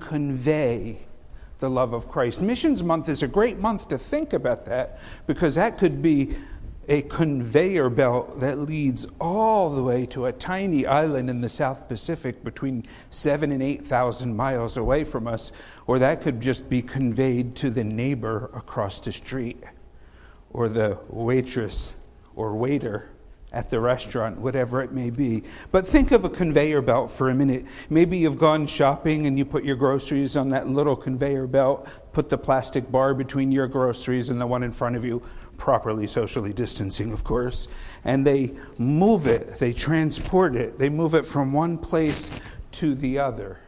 convey the love of Christ. Missions Month is a great month to think about that because that could be a conveyor belt that leads all the way to a tiny island in the South Pacific between seven and 8,000 miles away from us, or that could just be conveyed to the neighbor across the street, or the waitress or waiter at the restaurant, whatever it may be. But think of a conveyor belt for a minute. Maybe you've gone shopping and you put your groceries on that little conveyor belt, put the plastic bar between your groceries and the one in front of you, properly socially distancing, of course, and they move it, they transport it, they move it from one place to the other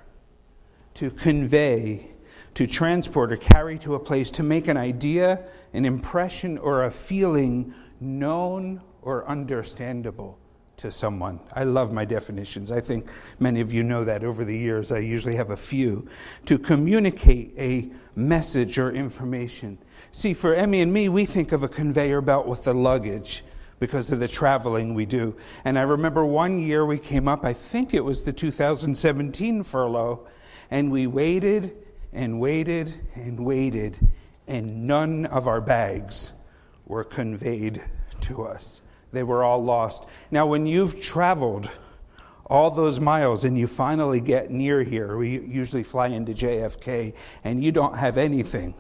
to convey, to transport or carry to a place, to make an idea, an impression, or a feeling known or understandable to someone. I love my definitions. I think many of you know that over the years. I usually have a few. To communicate a message or information. See, for Emmy and me, we think of a conveyor belt with the luggage because of the traveling we do. And I remember one year we came up, I think it was the 2017 furlough, and we waited and waited and waited, and none of our bags were conveyed to us. They were all lost. Now, when you've traveled all those miles and you finally get near here, we usually fly into JFK, and you don't have anything.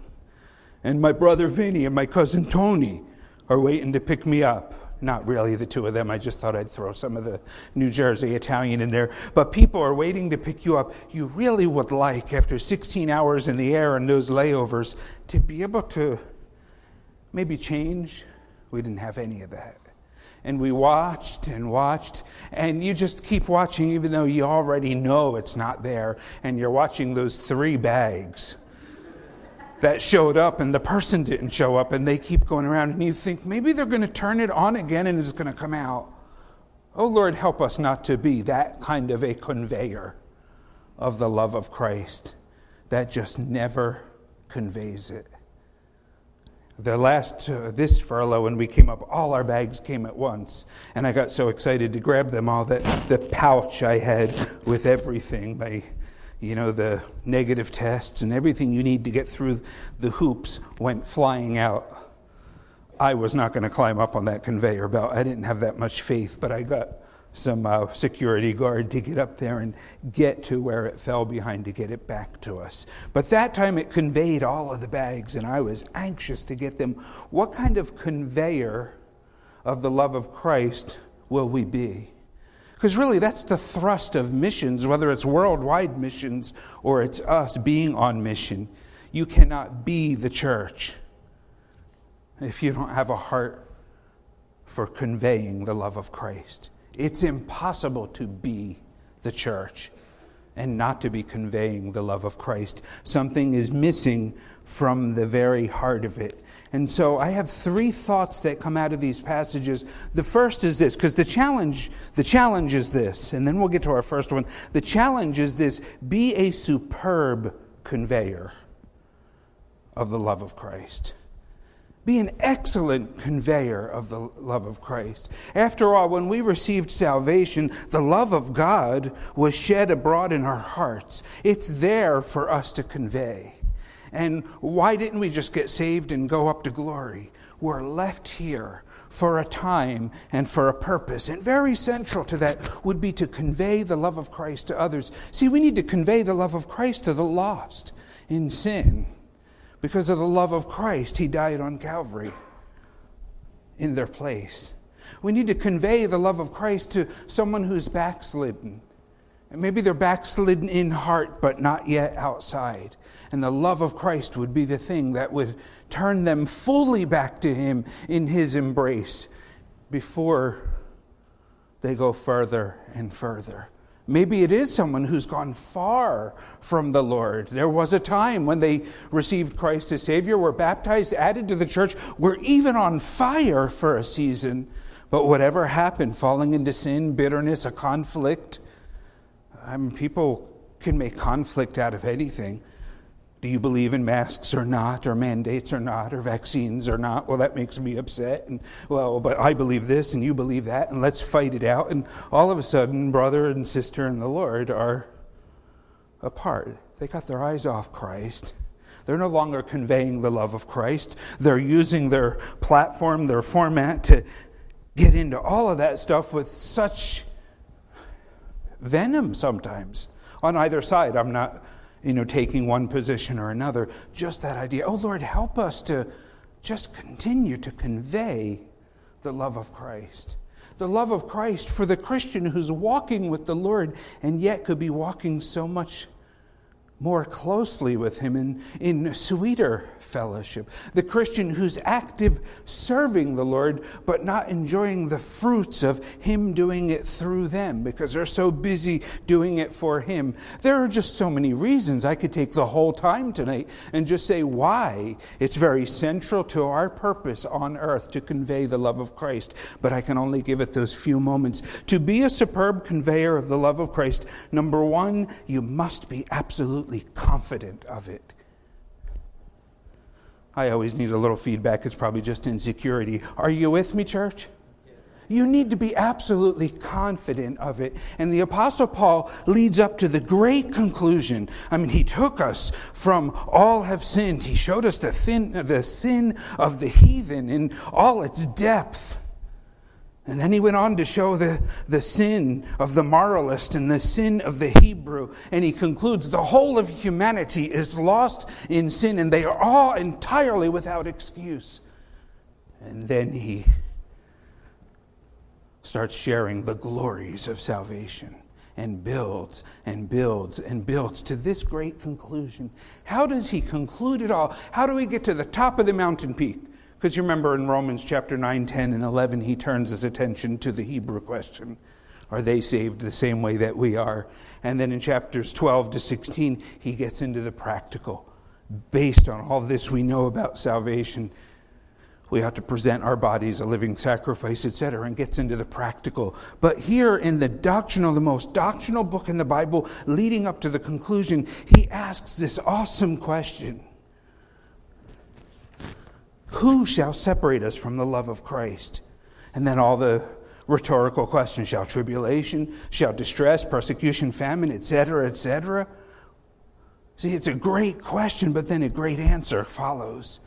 And my brother Vinny and my cousin Tony are waiting to pick me up. Not really the two of them. I just thought I'd throw some of the New Jersey Italian in there. But people are waiting to pick you up. You really would like, after 16 hours in the air and those layovers, to be able to maybe change. We didn't have any of that and we watched and watched, and you just keep watching even though you already know it's not there, and you're watching those three bags that showed up, and the person didn't show up, and they keep going around, and you think maybe they're going to turn it on again and it's going to come out. Oh Lord, help us not to be that kind of a conveyor of the love of Christ that just never conveys it the last uh, this furlough when we came up all our bags came at once. And i got so excited to grab them all that the pouch i had with everything my you know the negative tests and everything you need to get through the hoops went flying out. I was not going to climb up on that conveyor belt. I didn't have that much faith but i got some uh, security guard to get up there and get to where it fell behind to get it back to us. But that time it conveyed all of the bags, and I was anxious to get them. What kind of conveyor of the love of Christ will we be? Because really, that's the thrust of missions, whether it's worldwide missions or it's us being on mission. You cannot be the church if you don't have a heart for conveying the love of Christ. It's impossible to be the church and not to be conveying the love of Christ. Something is missing from the very heart of it. And so I have three thoughts that come out of these passages. The first is this, because the challenge, the challenge is this, and then we'll get to our first one. The challenge is this be a superb conveyor of the love of Christ. Be an excellent conveyor of the love of Christ. After all, when we received salvation, the love of God was shed abroad in our hearts. It's there for us to convey. And why didn't we just get saved and go up to glory? We're left here for a time and for a purpose. And very central to that would be to convey the love of Christ to others. See, we need to convey the love of Christ to the lost in sin. Because of the love of Christ, He died on Calvary in their place. We need to convey the love of Christ to someone who's backslidden. And maybe they're backslidden in heart, but not yet outside. And the love of Christ would be the thing that would turn them fully back to Him in His embrace before they go further and further. Maybe it is someone who's gone far from the Lord. There was a time when they received Christ as Savior, were baptized, added to the church, were even on fire for a season. But whatever happened, falling into sin, bitterness, a conflict, I mean, people can make conflict out of anything. Do you believe in masks or not, or mandates or not, or vaccines or not? Well, that makes me upset. And well, but I believe this and you believe that, and let's fight it out. And all of a sudden, brother and sister in the Lord are apart. they got their eyes off Christ. They're no longer conveying the love of Christ. They're using their platform, their format to get into all of that stuff with such venom sometimes on either side. I'm not, you know, taking one position or another. Just that idea. Oh, Lord, help us to just continue to convey the love of Christ. The love of Christ for the Christian who's walking with the Lord and yet could be walking so much more closely with Him in, in sweeter fellowship. The Christian who's active serving the Lord, but not enjoying the fruits of Him doing it through them because they're so busy doing it for Him. There are just so many reasons. I could take the whole time tonight and just say why it's very central to our purpose on earth to convey the love of Christ, but I can only give it those few moments. To be a superb conveyor of the love of Christ, number one, you must be absolutely confident of it. I always need a little feedback. It's probably just insecurity. Are you with me, church? You need to be absolutely confident of it. And the Apostle Paul leads up to the great conclusion. I mean, he took us from all have sinned. He showed us the, thin, the sin of the heathen in all its depth. And then he went on to show the, the sin of the moralist and the sin of the Hebrew. And he concludes the whole of humanity is lost in sin and they are all entirely without excuse. And then he starts sharing the glories of salvation and builds and builds and builds to this great conclusion. How does he conclude it all? How do we get to the top of the mountain peak? Because you remember in Romans chapter 9, 10, and 11, he turns his attention to the Hebrew question Are they saved the same way that we are? And then in chapters 12 to 16, he gets into the practical. Based on all this we know about salvation, we ought to present our bodies a living sacrifice, etc., and gets into the practical. But here in the doctrinal, the most doctrinal book in the Bible, leading up to the conclusion, he asks this awesome question who shall separate us from the love of Christ? And then all the rhetorical questions shall tribulation, shall distress, persecution, famine, etc., etc. See, it's a great question, but then a great answer follows.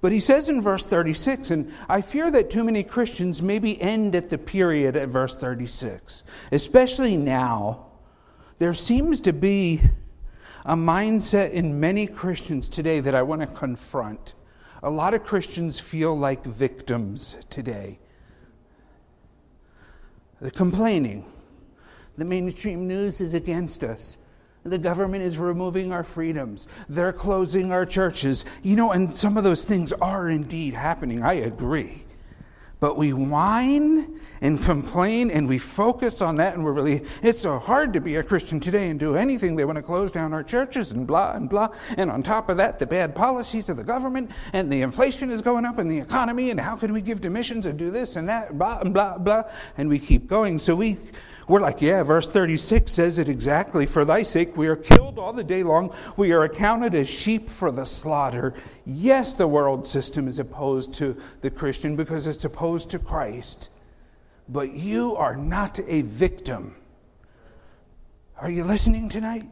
But he says in verse 36, and I fear that too many Christians maybe end at the period at verse 36, especially now. There seems to be a mindset in many Christians today that I want to confront. A lot of Christians feel like victims today. They're complaining. The mainstream news is against us. The government is removing our freedoms. They're closing our churches. You know, and some of those things are indeed happening. I agree. But we whine and complain and we focus on that and we're really, it's so hard to be a Christian today and do anything. They want to close down our churches and blah and blah. And on top of that, the bad policies of the government and the inflation is going up in the economy and how can we give to missions and do this and that, blah and blah, blah. And we keep going. So we, we're like, yeah, verse 36 says it exactly. For thy sake we are killed all the day long. We are accounted as sheep for the slaughter. Yes, the world system is opposed to the Christian because it's opposed to Christ. But you are not a victim. Are you listening tonight?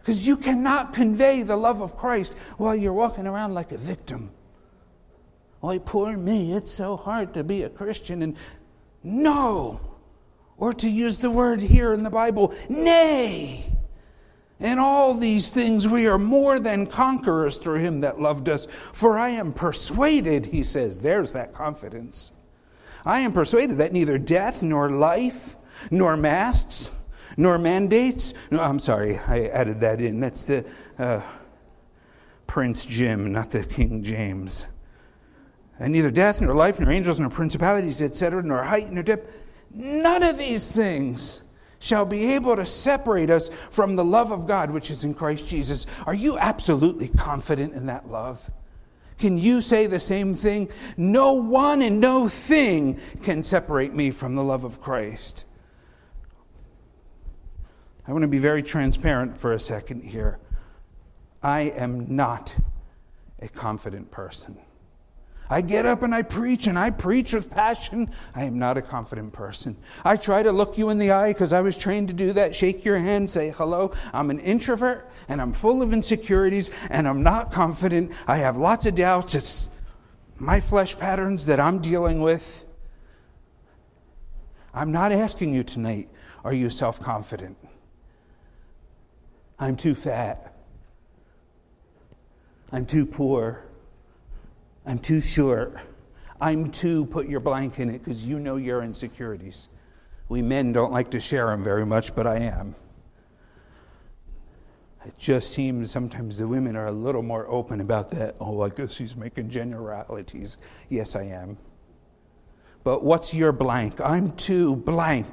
Because you cannot convey the love of Christ while you're walking around like a victim. Why, poor me, it's so hard to be a Christian. And no, or to use the word here in the Bible, nay. In all these things we are more than conquerors through him that loved us. For I am persuaded, he says, there's that confidence. I am persuaded that neither death nor life, nor masks, nor mandates, no, I'm sorry, I added that in. That's the uh, Prince Jim, not the King James. And neither death, nor life, nor angels, nor principalities, etc., nor height, nor depth, None of these things shall be able to separate us from the love of God which is in Christ Jesus. Are you absolutely confident in that love? Can you say the same thing? No one and no thing can separate me from the love of Christ. I want to be very transparent for a second here. I am not a confident person. I get up and I preach, and I preach with passion. I am not a confident person. I try to look you in the eye because I was trained to do that. Shake your hand, say hello. I'm an introvert, and I'm full of insecurities, and I'm not confident. I have lots of doubts. It's my flesh patterns that I'm dealing with. I'm not asking you tonight, are you self confident? I'm too fat. I'm too poor. I'm too sure. I'm too put your blank in it because you know your insecurities. We men don't like to share them very much, but I am. It just seems sometimes the women are a little more open about that. Oh, I guess he's making generalities. Yes, I am. But what's your blank? I'm too blank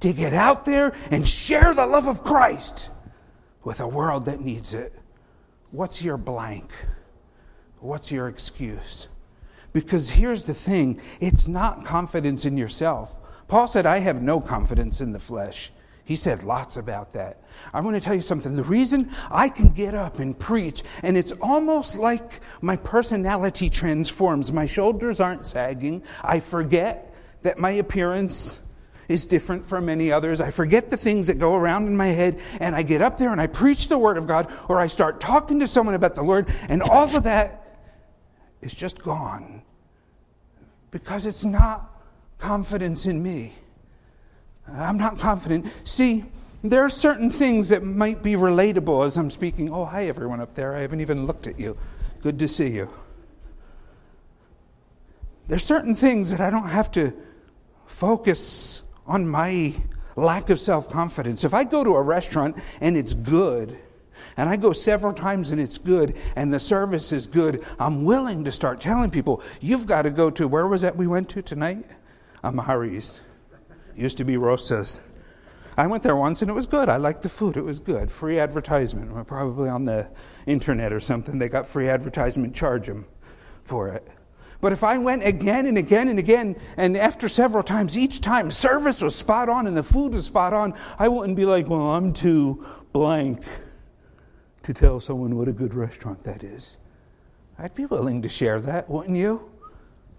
to get out there and share the love of Christ with a world that needs it. What's your blank? What's your excuse? Because here's the thing it's not confidence in yourself. Paul said, I have no confidence in the flesh. He said lots about that. I want to tell you something. The reason I can get up and preach, and it's almost like my personality transforms. My shoulders aren't sagging. I forget that my appearance is different from many others. I forget the things that go around in my head, and I get up there and I preach the Word of God, or I start talking to someone about the Lord, and all of that is just gone because it's not confidence in me. I'm not confident. See, there are certain things that might be relatable as I'm speaking. Oh, hi, everyone up there. I haven't even looked at you. Good to see you. There's certain things that I don't have to focus on my lack of self confidence. If I go to a restaurant and it's good, and I go several times and it's good, and the service is good, I'm willing to start telling people, you've got to go to, where was that we went to tonight? Amari's. Used to be Rosa's. I went there once and it was good. I liked the food. It was good. Free advertisement. Probably on the internet or something. They got free advertisement. Charge them for it. But if I went again and again and again, and after several times, each time service was spot on and the food was spot on, I wouldn't be like, well, I'm too blank to tell someone what a good restaurant that is. I'd be willing to share that, wouldn't you?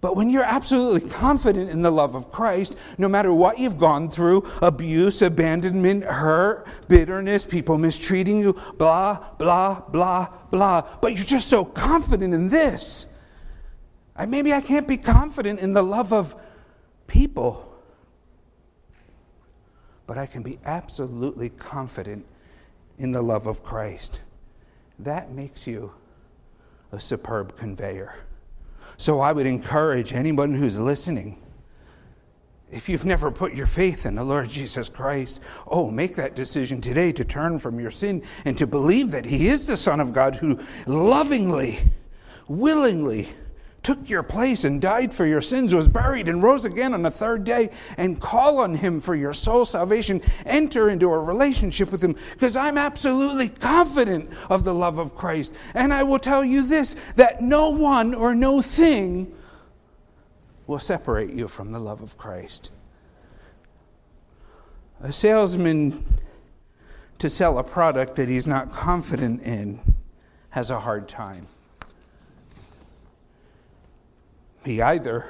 But when you're absolutely confident in the love of Christ, no matter what you've gone through abuse, abandonment, hurt, bitterness, people mistreating you, blah, blah, blah, blah but you're just so confident in this I, maybe I can't be confident in the love of people, but I can be absolutely confident in the love of Christ. That makes you a superb conveyor. So I would encourage anyone who's listening. If you've never put your faith in the Lord Jesus Christ, oh, make that decision today to turn from your sin and to believe that He is the Son of God who lovingly, willingly, took your place and died for your sins, was buried and rose again on the third day, and call on him for your soul salvation. Enter into a relationship with him because I'm absolutely confident of the love of Christ. And I will tell you this that no one or no thing will separate you from the love of Christ. A salesman to sell a product that he's not confident in has a hard time. He either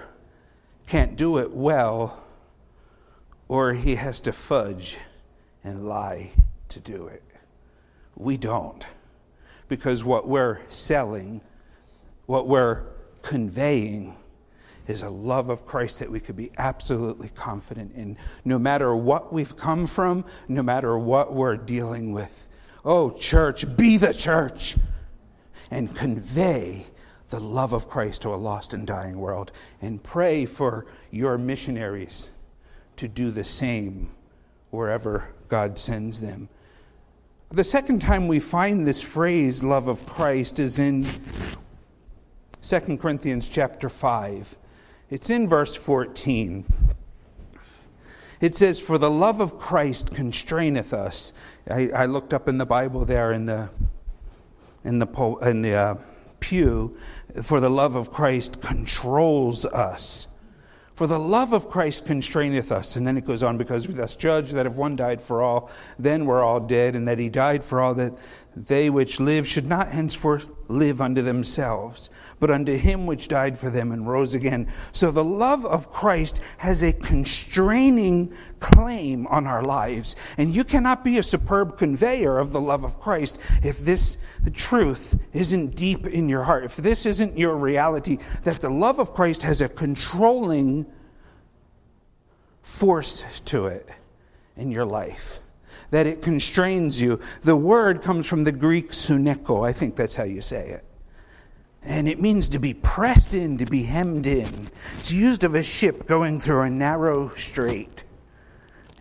can't do it well or he has to fudge and lie to do it. We don't. Because what we're selling, what we're conveying, is a love of Christ that we could be absolutely confident in, no matter what we've come from, no matter what we're dealing with. Oh, church, be the church and convey the love of Christ to a lost and dying world. And pray for your missionaries to do the same wherever God sends them. The second time we find this phrase, love of Christ, is in 2 Corinthians chapter 5. It's in verse 14. It says, For the love of Christ constraineth us. I, I looked up in the Bible there in the, in the, in the uh, pew, for the love of Christ controls us. For the love of Christ constraineth us. And then it goes on, because we thus judge that if one died for all, then we're all dead, and that he died for all, that they which live should not henceforth live unto themselves, but unto him which died for them and rose again. So the love of Christ has a constraining claim on our lives. And you cannot be a superb conveyor of the love of Christ if this truth isn't deep in your heart, if this isn't your reality, that the love of Christ has a controlling force to it in your life that it constrains you. The word comes from the Greek suneko. I think that's how you say it. And it means to be pressed in, to be hemmed in. It's used of a ship going through a narrow strait.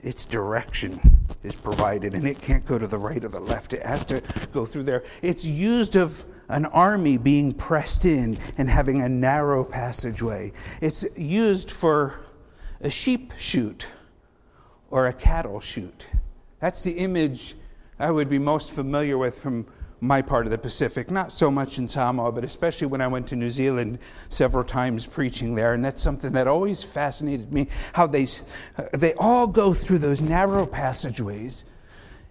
Its direction is provided, and it can't go to the right or the left. It has to go through there. It's used of an army being pressed in and having a narrow passageway. It's used for a sheep chute or a cattle chute. That's the image I would be most familiar with from my part of the Pacific, not so much in Samoa, but especially when I went to New Zealand several times preaching there. And that's something that always fascinated me how they, uh, they all go through those narrow passageways.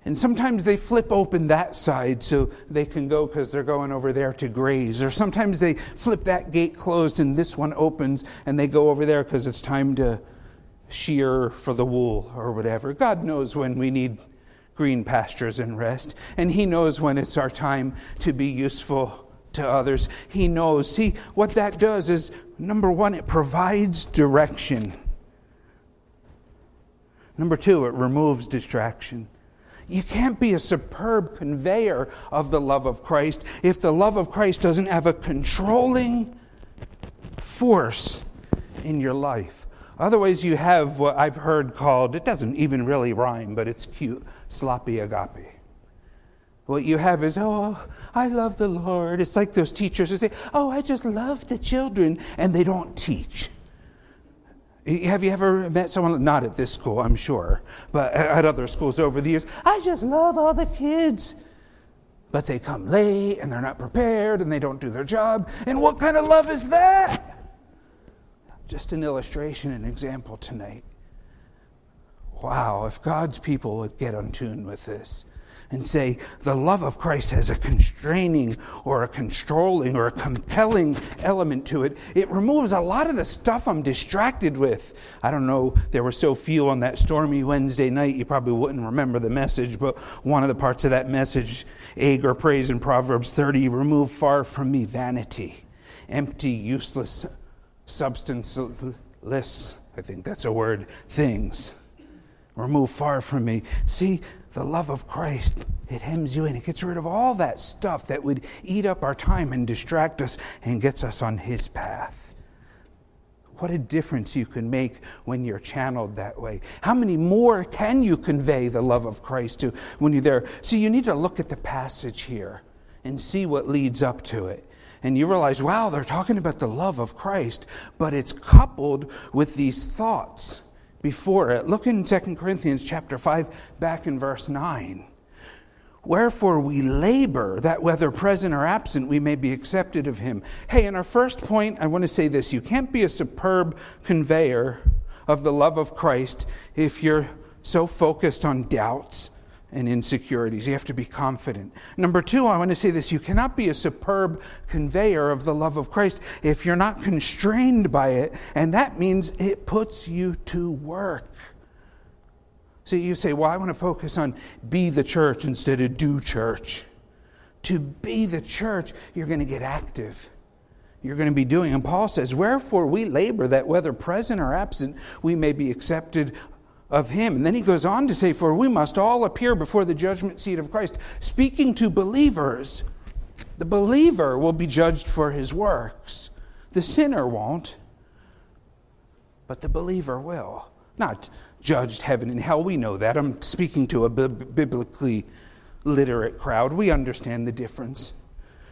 And sometimes they flip open that side so they can go because they're going over there to graze. Or sometimes they flip that gate closed and this one opens and they go over there because it's time to shear for the wool or whatever. God knows when we need green pastures and rest, and He knows when it's our time to be useful to others. He knows. See, what that does is number one, it provides direction. Number two, it removes distraction. You can't be a superb conveyor of the love of Christ if the love of Christ doesn't have a controlling force in your life. Otherwise, you have what I've heard called, it doesn't even really rhyme, but it's cute, sloppy agape. What you have is, oh, I love the Lord. It's like those teachers who say, oh, I just love the children, and they don't teach. Have you ever met someone, not at this school, I'm sure, but at other schools over the years? I just love all the kids. But they come late and they're not prepared and they don't do their job. And what kind of love is that? Just an illustration, an example tonight. Wow, if God's people would get on tune with this and say the love of Christ has a constraining or a controlling or a compelling element to it, it removes a lot of the stuff I'm distracted with. I don't know, there were so few on that stormy Wednesday night, you probably wouldn't remember the message, but one of the parts of that message, Agur prays in Proverbs 30 remove far from me vanity, empty, useless substanceless, I think that's a word, things. Remove far from me. See, the love of Christ, it hems you in. It gets rid of all that stuff that would eat up our time and distract us and gets us on His path. What a difference you can make when you're channeled that way. How many more can you convey the love of Christ to when you're there? See, you need to look at the passage here and see what leads up to it and you realize, wow, they're talking about the love of Christ, but it's coupled with these thoughts before it. Look in 2 Corinthians chapter 5, back in verse 9. Wherefore we labor that whether present or absent we may be accepted of him. Hey, in our first point, I want to say this you can't be a superb conveyor of the love of Christ if you're so focused on doubts and insecurities. You have to be confident. Number two, I want to say this you cannot be a superb conveyor of the love of Christ if you're not constrained by it, and that means it puts you to work. See, you say, Well, I want to focus on be the church instead of do church. To be the church, you're going to get active. You're going to be doing. And Paul says, Wherefore we labor that whether present or absent, we may be accepted of him. And then he goes on to say, For we must all appear before the judgment seat of Christ. Speaking to believers, the believer will be judged for his works. The sinner won't, but the believer will. Not judged heaven and hell, we know that. I'm speaking to a biblically literate crowd. We understand the difference.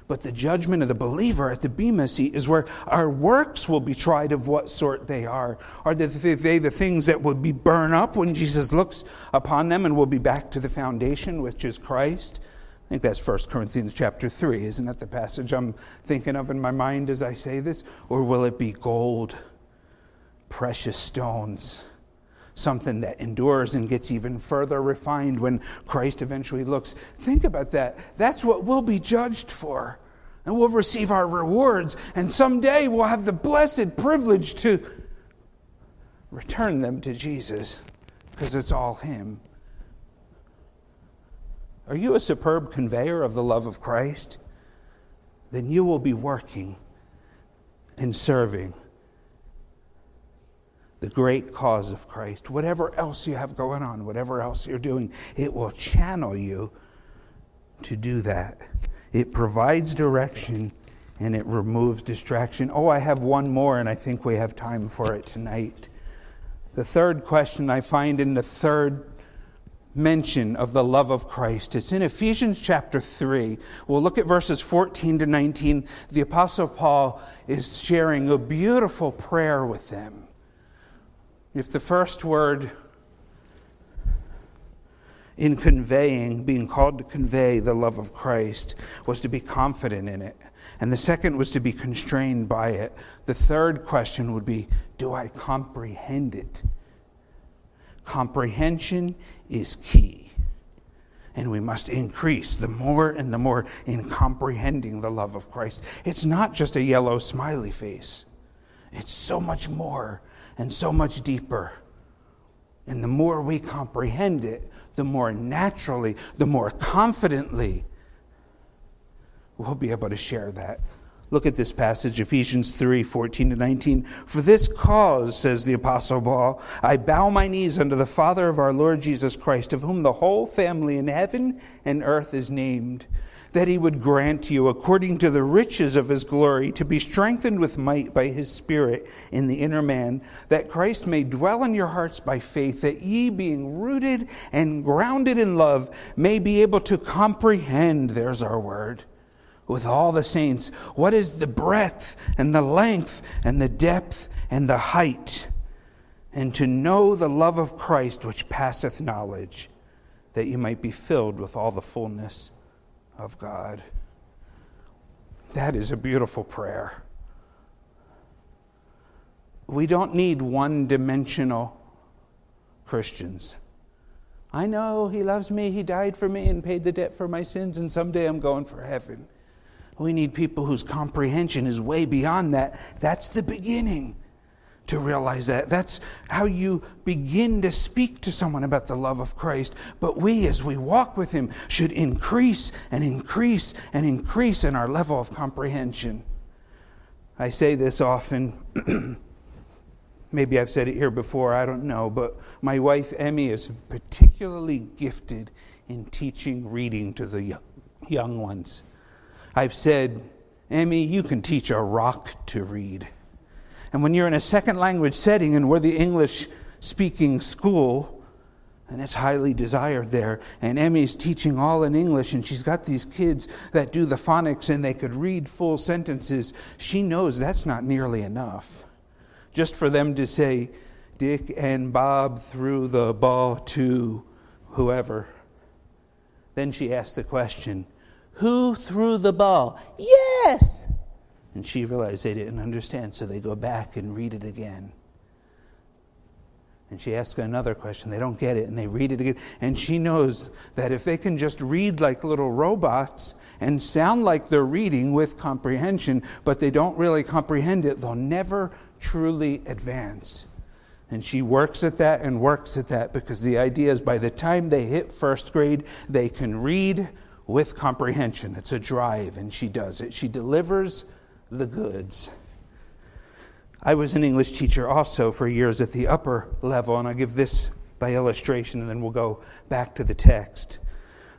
But the judgment of the believer at the Bema seat is where our works will be tried of what sort they are. Are they the things that will be burned up when Jesus looks upon them and will be back to the foundation, which is Christ? I think that's 1 Corinthians chapter 3. Isn't that the passage I'm thinking of in my mind as I say this? Or will it be gold, precious stones? Something that endures and gets even further refined when Christ eventually looks. Think about that. That's what we'll be judged for. and we'll receive our rewards, and someday we'll have the blessed privilege to return them to Jesus because it's all Him. Are you a superb conveyor of the love of Christ? Then you will be working and serving the great cause of Christ. Whatever else you have going on, whatever else you're doing, it will channel you to do that. It provides direction and it removes distraction. Oh, I have one more, and I think we have time for it tonight. The third question I find in the third mention of the love of Christ. It's in Ephesians chapter 3. We'll look at verses 14 to 19. The Apostle Paul is sharing a beautiful prayer with them. If the first word in conveying, being called to convey the love of Christ, was to be confident in it, and the second was to be constrained by it, the third question would be do I comprehend it? Comprehension is key. And we must increase the more and the more in comprehending the love of Christ. It's not just a yellow smiley face, it's so much more and so much deeper. And the more we comprehend it, the more naturally, the more confidently we'll be able to share that Look at this passage, Ephesians 3 14 to 19. For this cause, says the Apostle Paul, I bow my knees unto the Father of our Lord Jesus Christ, of whom the whole family in heaven and earth is named, that he would grant you, according to the riches of his glory, to be strengthened with might by his Spirit in the inner man, that Christ may dwell in your hearts by faith, that ye, being rooted and grounded in love, may be able to comprehend, there's our word with all the saints what is the breadth and the length and the depth and the height, and to know the love of Christ which passeth knowledge, that you might be filled with all the fullness of God. That is a beautiful prayer. We don't need one dimensional Christians. I know He loves me, He died for me and paid the debt for my sins, and someday I'm going for heaven. We need people whose comprehension is way beyond that. That's the beginning to realize that. That's how you begin to speak to someone about the love of Christ. But we, as we walk with Him, should increase and increase and increase in our level of comprehension. I say this often. Maybe I've said it here before, I don't know. But my wife, Emmy, is particularly gifted in teaching reading to the young ones. I've said, Emmy, you can teach a rock to read. And when you're in a second language setting and we're the English speaking school, and it's highly desired there, and Emmy's teaching all in English, and she's got these kids that do the phonics and they could read full sentences, she knows that's not nearly enough. Just for them to say, Dick and Bob threw the ball to whoever. Then she asks the question, who threw the ball? Yes! And she realized they didn't understand, so they go back and read it again. And she asks another question. They don't get it, and they read it again. And she knows that if they can just read like little robots and sound like they're reading with comprehension, but they don't really comprehend it, they'll never truly advance. And she works at that and works at that because the idea is by the time they hit first grade, they can read, with comprehension. It's a drive, and she does it. She delivers the goods. I was an English teacher also for years at the upper level, and I'll give this by illustration, and then we'll go back to the text.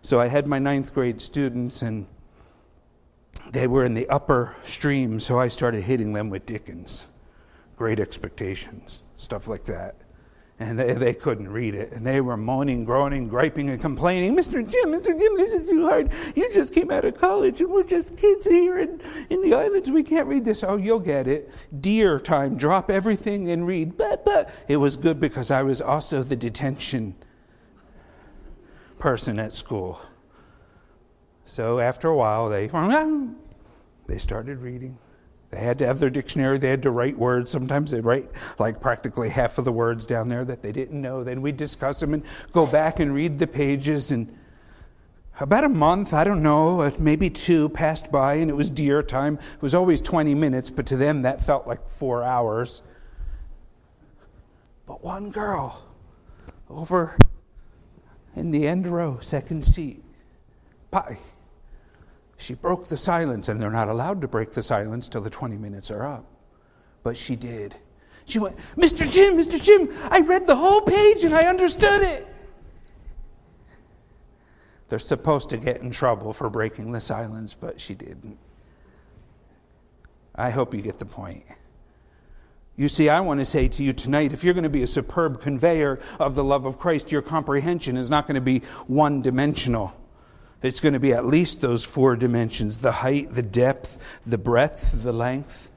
So I had my ninth grade students, and they were in the upper stream, so I started hitting them with Dickens. Great expectations, stuff like that and they, they couldn't read it. And they were moaning, groaning, griping, and complaining, Mr. Jim, Mr. Jim, this is too hard. You just came out of college, and we're just kids here in, in the islands. We can't read this. Oh, you'll get it. DEAR time, drop everything and read. But, but. It was good because I was also the detention person at school. So after a while, they, they started reading. They had to have their dictionary. They had to write words. Sometimes they'd write like practically half of the words down there that they didn't know. Then we'd discuss them and go back and read the pages. And about a month, I don't know, uh, maybe two passed by, and it was DEAR time. It was always 20 minutes, but to them that felt like four hours. But one girl over in the end row, second seat, bye. She broke the silence, and they're not allowed to break the silence till the 20 minutes are up. But she did. She went, Mr. Jim, Mr. Jim, I read the whole page and I understood it. They're supposed to get in trouble for breaking the silence, but she didn't. I hope you get the point. You see, I want to say to you tonight if you're going to be a superb conveyor of the love of Christ, your comprehension is not going to be one dimensional. It's going to be at least those four dimensions the height, the depth, the breadth, the length.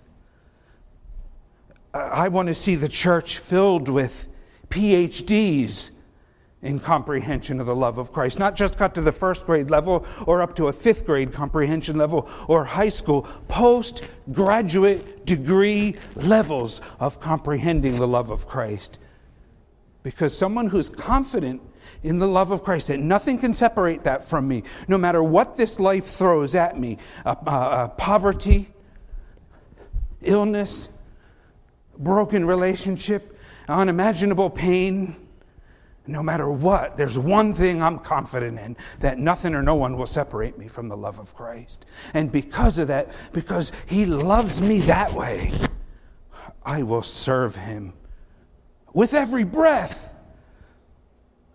I want to see the church filled with PhDs in comprehension of the love of Christ. Not just got to the first grade level or up to a fifth grade comprehension level or high school, postgraduate degree levels of comprehending the love of Christ. Because someone who's confident in the love of Christ, that nothing can separate that from me, no matter what this life throws at me uh, uh, uh, poverty, illness, broken relationship, unimaginable pain no matter what, there's one thing I'm confident in that nothing or no one will separate me from the love of Christ. And because of that, because He loves me that way, I will serve Him with every breath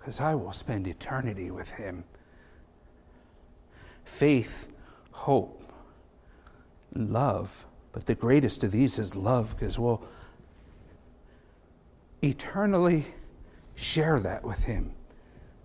because I will spend eternity with Him. Faith, hope, love. But the greatest of these is love because we'll eternally Share that with Him.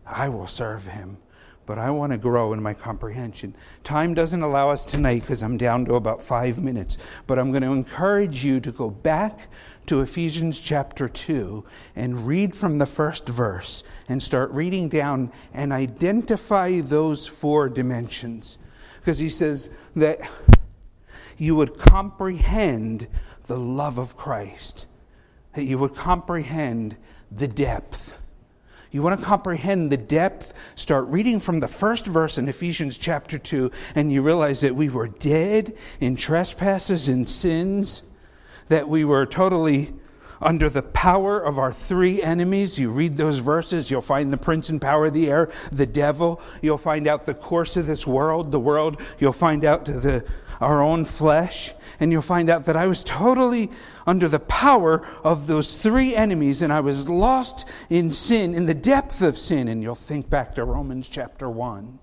I will serve Him, but I want to grow in my comprehension. Time doesn't allow us tonight because I'm down to about five minutes, but I'm going to encourage you to go back to Ephesians chapter 2 and read from the first verse and start reading down and identify those four dimensions. Because he says that you would comprehend the love of Christ, that you would comprehend the depth. You want to comprehend the depth? Start reading from the first verse in Ephesians chapter 2, and you realize that we were dead in trespasses and sins, that we were totally under the power of our three enemies. You read those verses, you'll find the prince and power of the air, the devil. You'll find out the course of this world, the world. You'll find out the, our own flesh and you'll find out that I was totally under the power of those three enemies and I was lost in sin, in the depth of sin. And you'll think back to Romans chapter 1.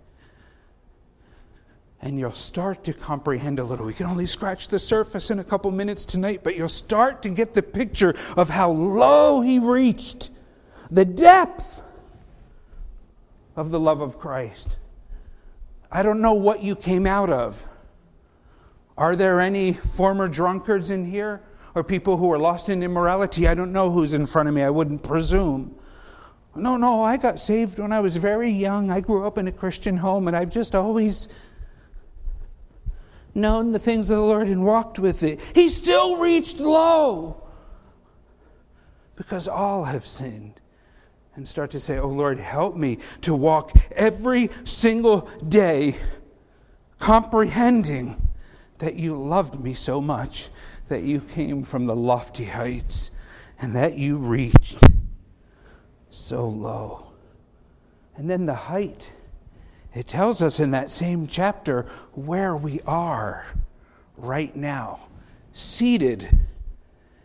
And you'll start to comprehend a little. We can only scratch the surface in a couple minutes tonight, but you'll start to get the picture of how low he reached, the depth of the love of Christ. I don't know what you came out of. Are there any former drunkards in here? Or people who are lost in immorality? I don't know who's in front of me. I wouldn't presume. No, no, I got saved when I was very young. I grew up in a Christian home, and I've just always known the things of the Lord and walked with it. He still reached low because all have sinned. And start to say, Oh Lord, help me to walk every single day comprehending that you loved me so much that you came from the lofty heights and that you reached so low. And then the height. It tells us in that same chapter where we are right now, seated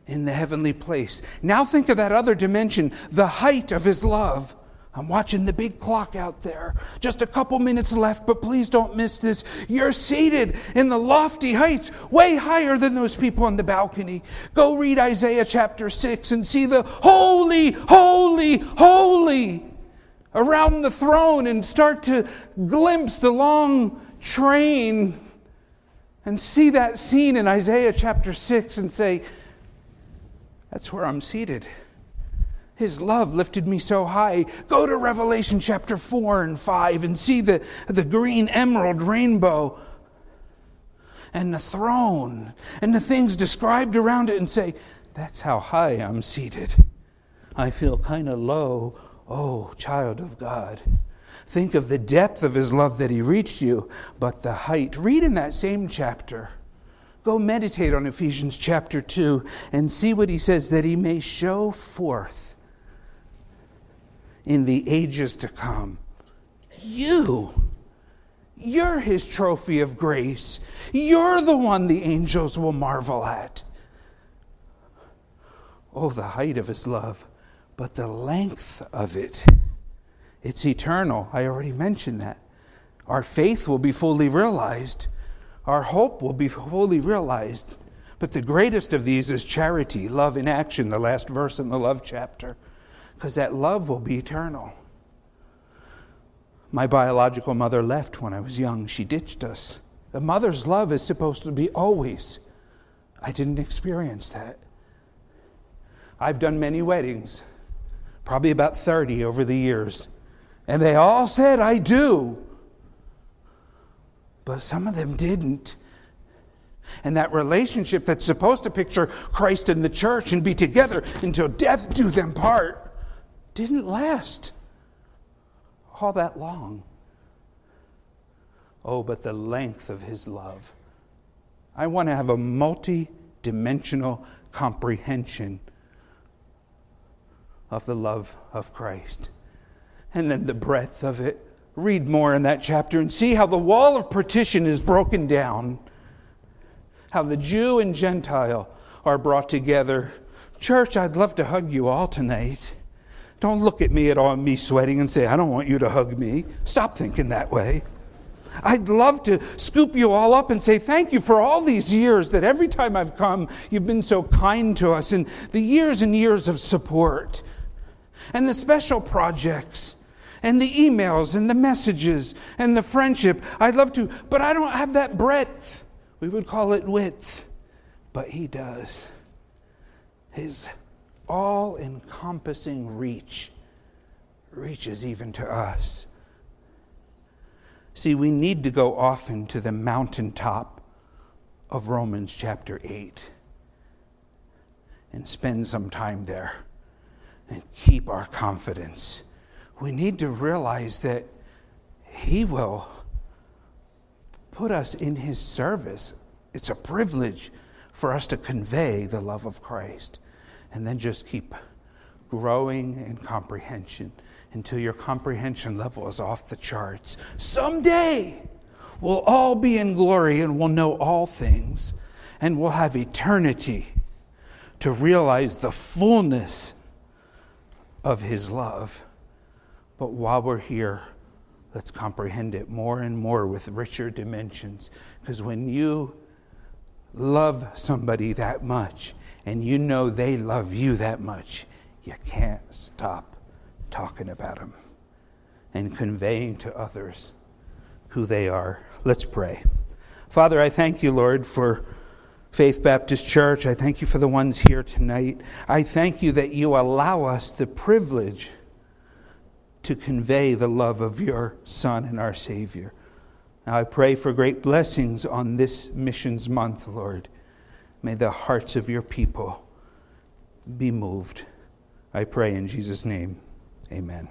in the heavenly place. Now think of that other dimension, the height of his love. I'm watching the big clock out there. Just a couple minutes left, but please don't miss this. You're seated in the lofty heights, way higher than those people on the balcony. Go read Isaiah chapter 6 and see the holy, holy, holy around the throne and start to glimpse the long train and see that scene in Isaiah chapter 6 and say, That's where I'm seated. His love lifted me so high. Go to Revelation chapter 4 and 5 and see the, the green emerald rainbow and the throne and the things described around it and say, That's how high I'm seated. I feel kind of low. Oh, child of God. think of the depth of his love that he reached you, but the height. Read in that same chapter. Go meditate on Ephesians chapter 2 and see what he says that he may show forth in the ages to come. You, you're his trophy of grace. You're the one the angels will marvel at. Oh, the height of his love, but the length of it. It's eternal. I already mentioned that. Our faith will be fully realized, our hope will be fully realized. But the greatest of these is charity, love in action, the last verse in the love chapter, because that love will be eternal. My biological mother left when I was young. She ditched us. The mother's love is supposed to be always. I didn't experience that. I've done many weddings, probably about 30 over the years, and they all said, I do. But some of them didn't. And that relationship that's supposed to picture Christ and the church and be together until death do them part didn't last all that long. Oh, but the length of his love. I want to have a multi dimensional comprehension of the love of Christ. And then the breadth of it. Read more in that chapter and see how the wall of partition is broken down, how the Jew and Gentile are brought together. Church, I'd love to hug you all tonight. Don't look at me at all, me sweating, and say, I don't want you to hug me. Stop thinking that way. I'd love to scoop you all up and say thank you for all these years that every time I've come, you've been so kind to us, and the years and years of support and the special projects and the emails and the messages and the friendship. I'd love to, but I don't have that breadth. We would call it width, but He does. His all encompassing reach reaches even to us. See, we need to go often to the mountaintop of Romans chapter 8 and spend some time there and keep our confidence. We need to realize that He will put us in His service. It's a privilege for us to convey the love of Christ. And then just keep growing in comprehension until your comprehension level is off the charts. Someday, we'll all be in glory and we'll know all things and we'll have eternity to realize the fullness of His love. But while we're here, let's comprehend it more and more with richer dimensions. Because when you love somebody that much and you know they love you that much, you can't stop talking about them and conveying to others who they are. Let's pray. Father, I thank you, Lord, for Faith Baptist Church. I thank you for the ones here tonight. I thank you that you allow us the privilege to convey the love of your Son and our Savior. Now I pray for great blessings on this missions month, Lord. May the hearts of your people be moved. I pray in Jesus' name. Amen.